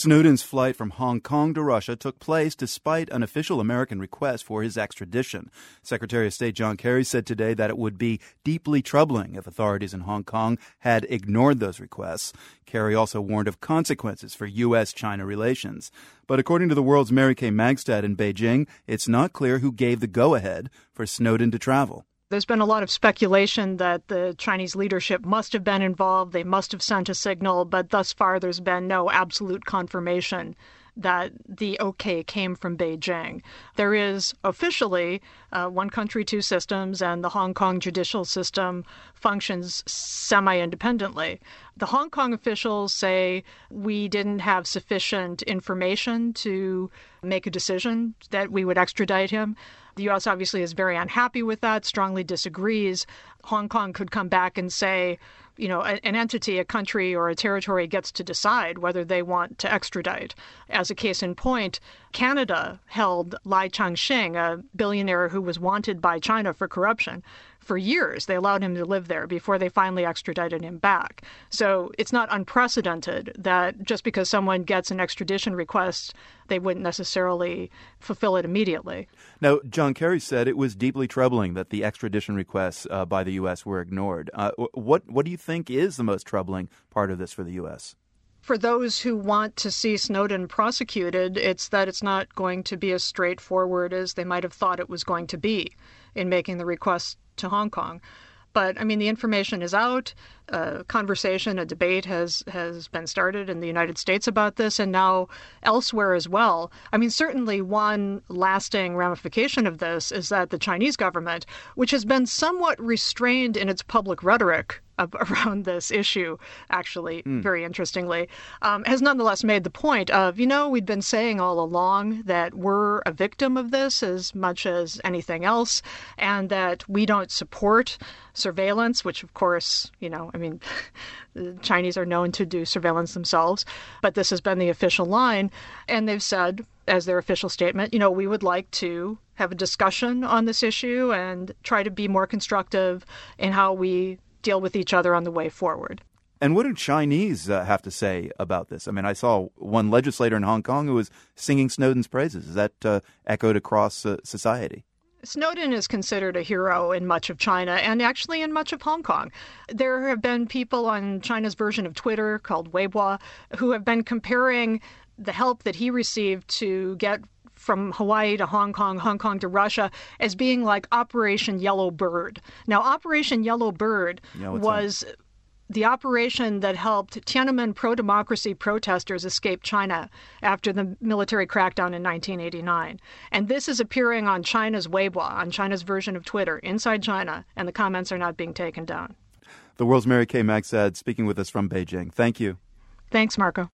Snowden's flight from Hong Kong to Russia took place despite an official American request for his extradition. Secretary of State John Kerry said today that it would be deeply troubling if authorities in Hong Kong had ignored those requests. Kerry also warned of consequences for U.S. China relations. But according to the world's Mary Kay Magistad in Beijing, it's not clear who gave the go ahead for Snowden to travel. There's been a lot of speculation that the Chinese leadership must have been involved, they must have sent a signal, but thus far there's been no absolute confirmation that the okay came from Beijing. There is officially uh, one country, two systems, and the Hong Kong judicial system functions semi independently. The Hong Kong officials say we didn't have sufficient information to make a decision that we would extradite him. The U.S. obviously is very unhappy with that, strongly disagrees. Hong Kong could come back and say, you know, an entity, a country, or a territory gets to decide whether they want to extradite. As a case in point, Canada held Lai Changxing, a billionaire who was wanted by China for corruption, for years. They allowed him to live there before they finally extradited him back. So it's not unprecedented that just because someone gets an extradition request, they wouldn't necessarily fulfill it immediately. Now, John Kerry said it was deeply troubling that the extradition requests uh, by the U.S. were ignored. Uh, what what do you think is the most troubling part of this for the U.S.? for those who want to see Snowden prosecuted, it's that it's not going to be as straightforward as they might have thought it was going to be in making the request to Hong Kong. But I mean, the information is out. A conversation, a debate has has been started in the United States about this, and now elsewhere as well. I mean, certainly one lasting ramification of this is that the Chinese government, which has been somewhat restrained in its public rhetoric around this issue, actually, mm. very interestingly, um, has nonetheless made the point of, you know, we've been saying all along that we're a victim of this as much as anything else, and that we don't support surveillance, which, of course, you know, I mean, the Chinese are known to do surveillance themselves, but this has been the official line. And they've said, as their official statement, you know, we would like to have a discussion on this issue and try to be more constructive in how we deal with each other on the way forward. And what do Chinese uh, have to say about this? I mean, I saw one legislator in Hong Kong who was singing Snowden's praises. Is that uh, echoed across uh, society? Snowden is considered a hero in much of China and actually in much of Hong Kong. There have been people on China's version of Twitter called Weibo who have been comparing the help that he received to get from Hawaii to Hong Kong, Hong Kong to Russia, as being like Operation Yellow Bird. Now, Operation Yellow Bird yeah, was. That? the operation that helped Tiananmen pro democracy protesters escape China after the military crackdown in 1989. And this is appearing on China's Weibo, on China's version of Twitter, inside China, and the comments are not being taken down. The world's Mary Kay Magistad speaking with us from Beijing. Thank you. Thanks, Marco.